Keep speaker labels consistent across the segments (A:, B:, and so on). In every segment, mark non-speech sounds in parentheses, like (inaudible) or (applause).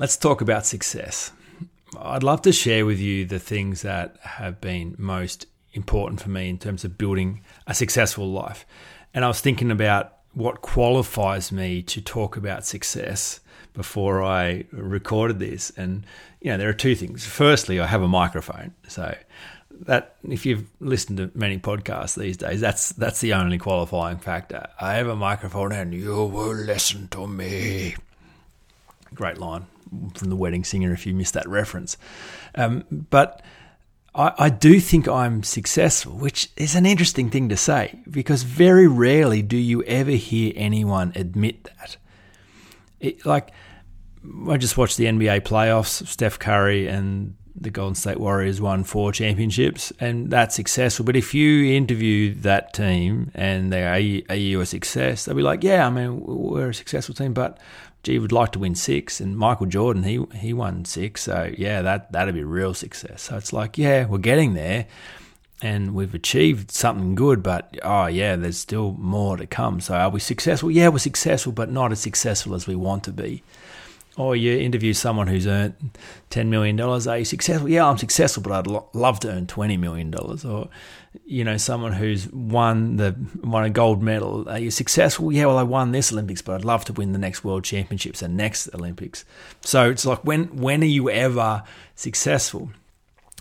A: Let's talk about success. I'd love to share with you the things that have been most important for me in terms of building a successful life. And I was thinking about what qualifies me to talk about success before I recorded this. And, you know, there are two things. Firstly, I have a microphone. So, that if you've listened to many podcasts these days, that's that's the only qualifying factor. I have a microphone and you will listen to me. Great line from the wedding singer if you missed that reference. Um, but I, I, do think I'm successful, which is an interesting thing to say because very rarely do you ever hear anyone admit that. It, like, I just watched the NBA playoffs, Steph Curry and the Golden State Warriors won four championships, and that's successful. But if you interview that team and they are, are you a success? They'll be like, yeah, I mean, we're a successful team, but gee, we'd like to win six. And Michael Jordan, he he won six, so yeah, that that'd be real success. So it's like, yeah, we're getting there, and we've achieved something good, but oh yeah, there's still more to come. So are we successful? Yeah, we're successful, but not as successful as we want to be. Oh, or you interview someone who's earned $10 million. Are you successful? Yeah, I'm successful, but I'd lo- love to earn $20 million. Or, you know, someone who's won the won a gold medal. Are you successful? Yeah, well, I won this Olympics, but I'd love to win the next World Championships and next Olympics. So it's like, when when are you ever successful?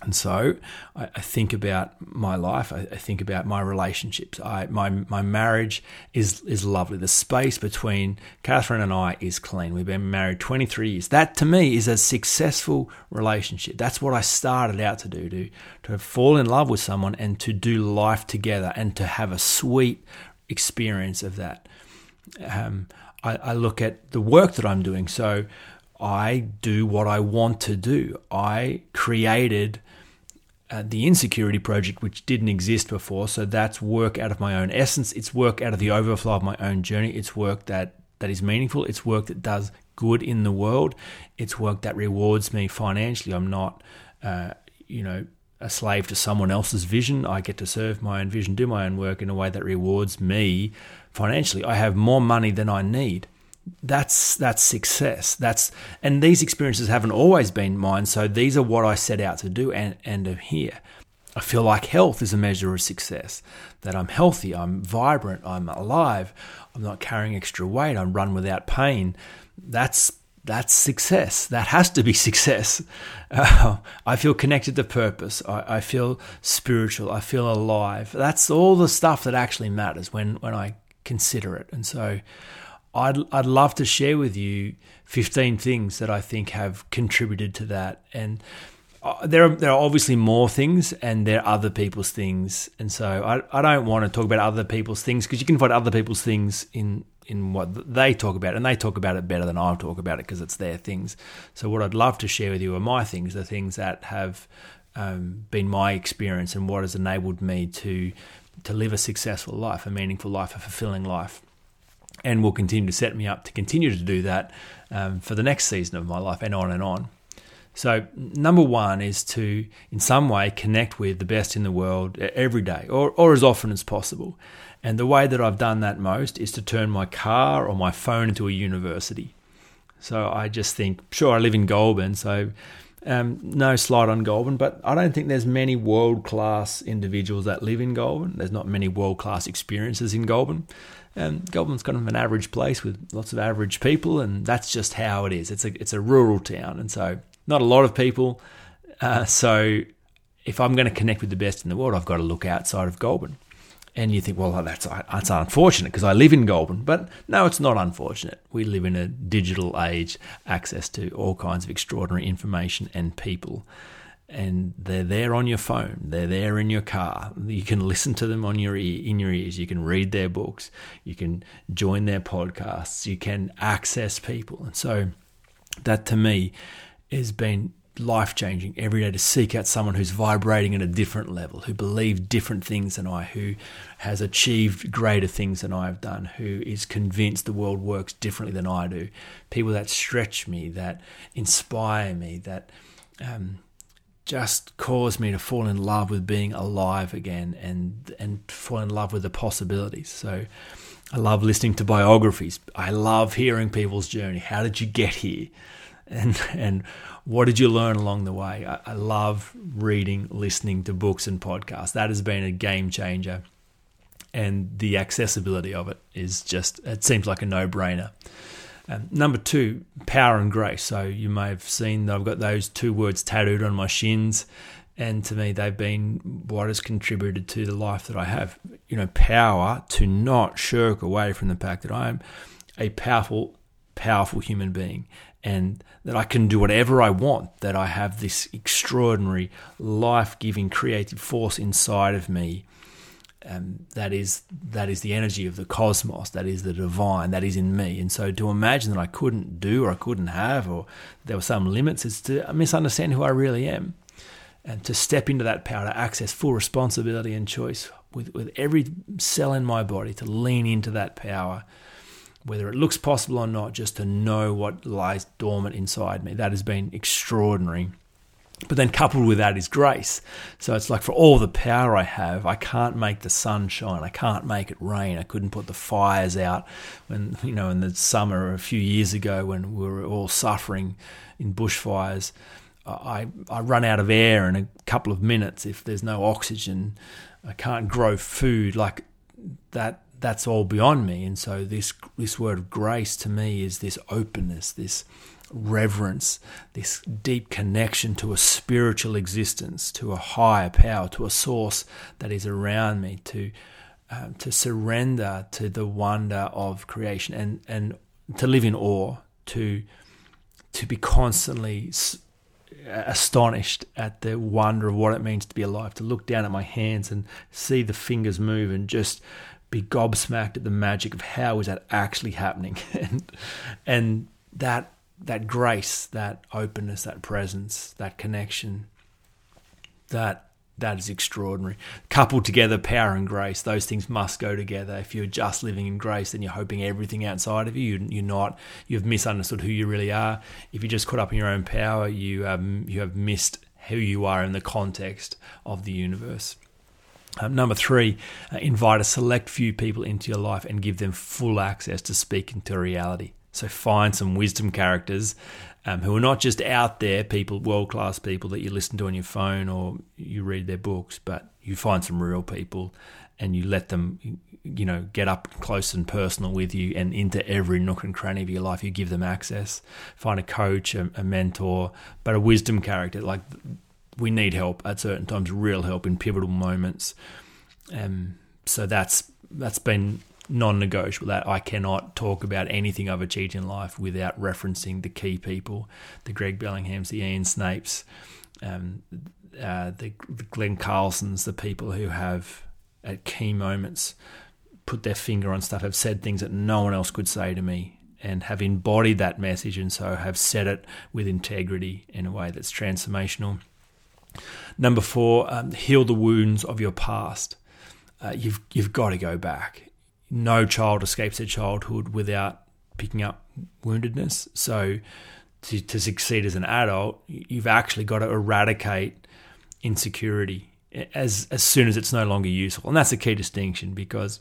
A: And so I, I, think about my life. I, I, think about my relationships. I, my my marriage is is lovely. The space between Catherine and I is clean. We've been married 23 years. That to me is a successful relationship. That's what I started out to do to to fall in love with someone and to do life together and to have a sweet experience of that. Um, I, I look at the work that I'm doing. So I do what I want to do. I created uh, the Insecurity Project, which didn't exist before. So that's work out of my own essence. It's work out of the overflow of my own journey. It's work that, that is meaningful. It's work that does good in the world. It's work that rewards me financially. I'm not, uh, you know, a slave to someone else's vision. I get to serve my own vision, do my own work in a way that rewards me financially. I have more money than I need that's that's success that's and these experiences haven't always been mine so these are what i set out to do and and are here i feel like health is a measure of success that i'm healthy i'm vibrant i'm alive i'm not carrying extra weight i'm run without pain that's that's success. That has to be (laughs) success. Uh, I feel connected to purpose. I, I, feel spiritual. I feel alive. That's all the stuff that actually matters when, when I consider it. And so I'd, I'd love to share with you 15 things that I think have contributed to that. And uh, there are, there are obviously more things and there are other people's things. And so I, I don't want to talk about other people's things because you can find other people's things in, in what they talk about. And they talk about it better than I'll talk about it because it's their things. So what I'd love to share with you are my things, the things that have um, been my experience and what has enabled me to, to live a successful life, a meaningful life, a fulfilling life and will continue to set me up to continue to do that um, for the next season of my life and on and on. So, number one is to, in some way, connect with the best in the world every day or, or as often as possible. And the way that I've done that most is to turn my car or my phone into a university. So, I just think, sure, I live in Goulburn, so um, no slight on Goulburn, but I don't think there's many world class individuals that live in Goulburn. There's not many world class experiences in Goulburn. Um, kind of an average place with lots of average people, and that's just how it is. It's a it's a rural town, and so not a lot of people. Uh, so if I'm going to connect with the best in the world, I've got to look outside of Goulburn. And you think, well, that's that's unfortunate because I live in Goulburn, but no, it's not unfortunate. We live in a digital age, access to all kinds of extraordinary information and people and they're there on your phone. They're there in your car. You can listen to them on your ear, in your ears. You can read their books. You can join their podcasts. You can access people, and so that to me has been life changing every day to seek out someone who's vibrating at a different level, who believes different things than I, who has achieved greater things than I have done, who is convinced the world works differently than I do. People that stretch me, that inspire me, that um, just caused me to fall in love with being alive again and and fall in love with the possibilities. So I love listening to biographies. I love hearing people's journey. How did you get here? And and what did you learn along the way? I, I love reading, listening to books and podcasts. That has been a game changer. And the accessibility of it is just, it seems like a no brainer. Um, number two, power and grace. So you may have seen that I've got those two words tattooed on my shins. And to me, they've been what has contributed to the life that I have. You know, power to not shirk away from the fact that I am a powerful, powerful human being and that I can do whatever I want, that I have this extraordinary, life giving, creative force inside of me. Um, that is that is the energy of the cosmos. That is the divine. That is in me. And so to imagine that I couldn't do or I couldn't have or there were some limits is to misunderstand who I really am. And to step into that power, to access full responsibility and choice with, with every cell in my body, to lean into that power whether it looks possible or not, just to know what lies dormant inside me. That has been extraordinary. But then coupled with that is grace. So it's like for all the power I have, I can't make the sun shine. I can't make it rain. I couldn't put the fires out when, you know, in the summer a few years ago when we were all suffering in bushfires. I, I run out of air in a couple of minutes if there's no oxygen. I can't grow food. Like that that's all beyond me. And so this this word of grace to me is this openness, this reverence, this deep connection to a spiritual existence, to a higher power, to a source that is around me, to um, to surrender to the wonder of creation and and to live in awe, to to be constantly astonished at the wonder of what it means to be alive, to look down at my hands and see the fingers move and just be gobsmacked at the magic of how is that actually happening. (laughs) And and that that grace that openness that presence that connection that that is extraordinary. Coupled together power and grace those things must go together. If you're just living in grace then you're hoping everything outside of you you're not. You've misunderstood who you really are. If you're just caught up in your own power you um, you have missed who you are in the context of the universe. Um, number three, uh, invite a select few people into your life and give them full access to speak into reality. So find some wisdom characters um, who are not just out there, people, world class people that you listen to on your phone or you read their books, but you find some real people and you let them, you know, get up close and personal with you and into every nook and cranny of your life. You give them access. Find a coach, a, a mentor, but a wisdom character like we need help at certain times, real help in pivotal moments. Um, so that's that's been non-negotiable. That I cannot talk about anything I've achieved in life without referencing the key people, the Greg Bellinghams, the Ian Snapes, um, uh, the, the Glenn Carlsons, the people who have at key moments put their finger on stuff, have said things that no one else could say to me, and have embodied that message, and so have said it with integrity in a way that's transformational. Number four, um, heal the wounds of your past. Uh, you've you've got to go back. No child escapes their childhood without picking up woundedness. So, to, to succeed as an adult, you've actually got to eradicate insecurity as as soon as it's no longer useful, and that's a key distinction because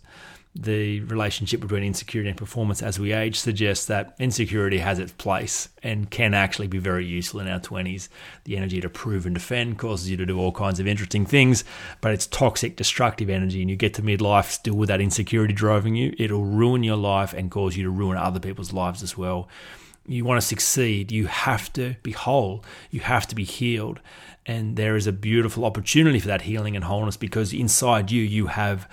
A: the relationship between insecurity and performance as we age suggests that insecurity has its place and can actually be very useful in our 20s. The energy to prove and defend causes you to do all kinds of interesting things, but it's toxic, destructive energy, and you get to midlife still with that insecurity driving you. It'll ruin your life and cause you to ruin other people's lives as well. You want to succeed, you have to be whole, you have to be healed. And there is a beautiful opportunity for that healing and wholeness because inside you, you have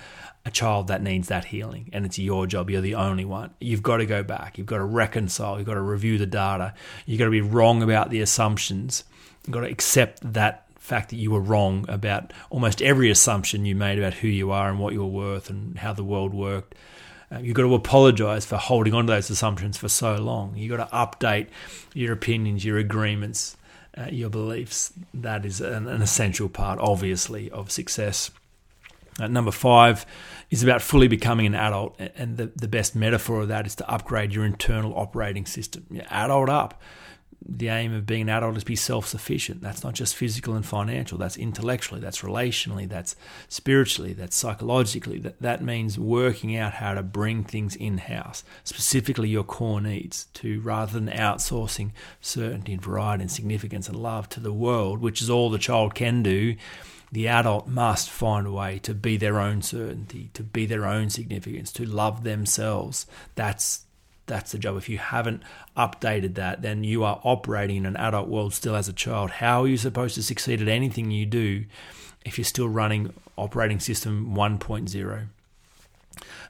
A: a child that needs that healing and it's your job. You're the only one. You've got to go back. You've got to reconcile. You've got to review the data. You've got to be wrong about the assumptions. You've got to accept that fact that you were wrong about almost every assumption you made about who you are and what you're worth and how the world worked. Uh, you've got to apologize for holding on to those assumptions for so long. You've got to update your opinions your agreements uh, your beliefs. That is an, an, essential part, obviously, of success. Number five is about fully becoming an adult, and the, the best metaphor of that is to upgrade your internal operating system. Yeah, adult up the aim of being an adult is to be self sufficient. That's not just physical and financial, that's intellectually, that's relationally, that's spiritually, that's psychologically. That, that means working out how to bring things in house, specifically your core needs, to rather than outsourcing certainty and variety and significance and love to the world, which is all the child can do. The adult must find a way to be their own certainty, to be their own significance, to love themselves. That's that's the job. If you haven't updated that, then you are operating in an adult world still as a child. How are you supposed to succeed at anything you do if you're still running operating system 1.0?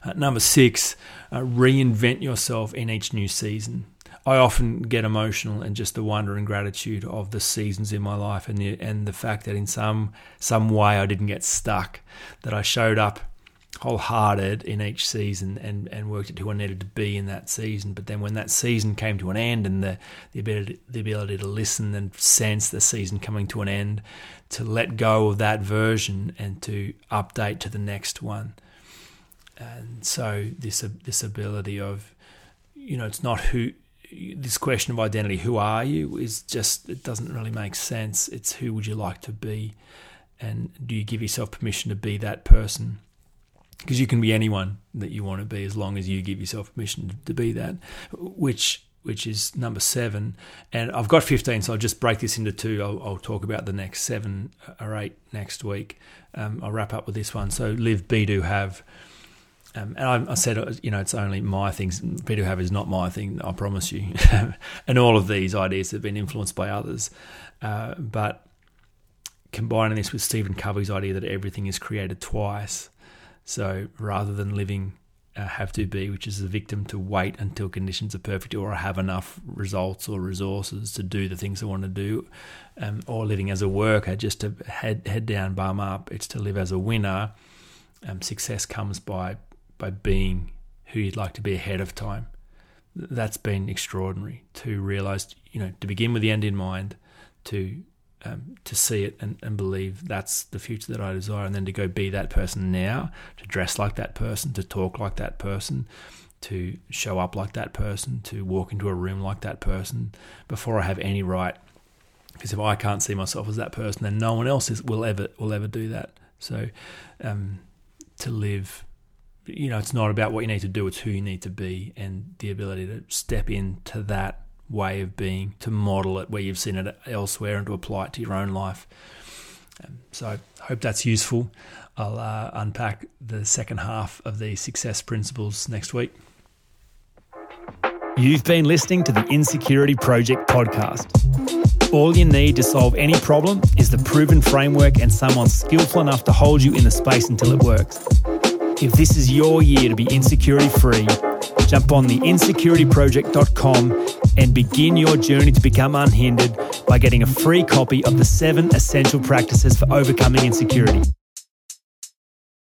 A: Uh, number six, uh, reinvent yourself in each new season. I often get emotional and just the wonder and gratitude of the seasons in my life and the and the fact that in some some way I didn't get stuck, that I showed up wholehearted in each season and, and worked at who I needed to be in that season. But then when that season came to an end and the, the ability the ability to listen and sense the season coming to an end, to let go of that version and to update to the next one. And so this this ability of, you know, it's not who this question of identity, who are you, is just it doesn't really make sense. It's who would you like to be, and do you give yourself permission to be that person? because you can be anyone that you want to be as long as you give yourself permission to be that, which which is number seven. And I've got 15, so I'll just break this into two. I'll, I'll talk about the next seven or eight next week. Um, I'll wrap up with this one. So live, be, do, have. Um, and I, I, said, you know, it's only my things. Do, have is not my thing, I promise you. (laughs) and all of these ideas have been influenced by others. Uh, but combining this with Stephen Covey's idea that everything is created twice so rather than living uh, have to be, which is a victim to wait until conditions are perfect or I have enough results or resources to do the things I want to do, um, or living as a worker just to head head down, bum up. It's to live as a winner. Um, success comes by by being who you'd like to be ahead of time. That's been extraordinary to realize, you know, to begin with the end in mind, to um, to see it and, and believe that's the future that I desire, and then to go be that person now, to dress like that person, to talk like that person, to show up like that person, to walk into a room like that person before I have any right. Because if I can't see myself as that person, then no one else is, will ever will ever do that. So, um, to live, you know, it's not about what you need to do; it's who you need to be, and the ability to step into that way of being to model it where you've seen it elsewhere and to apply it to your own life. Um, so I hope that's useful. I'll uh, unpack the second half of the success principles next week.
B: You've been listening to the Insecurity Project podcast. All you need to solve any problem is the proven framework and someone skillful enough to hold you in the space until it works. If this is your year to be insecurity free, jump on the insecurityproject.com and begin your journey to become unhindered by getting a free copy of the seven essential practices for overcoming insecurity.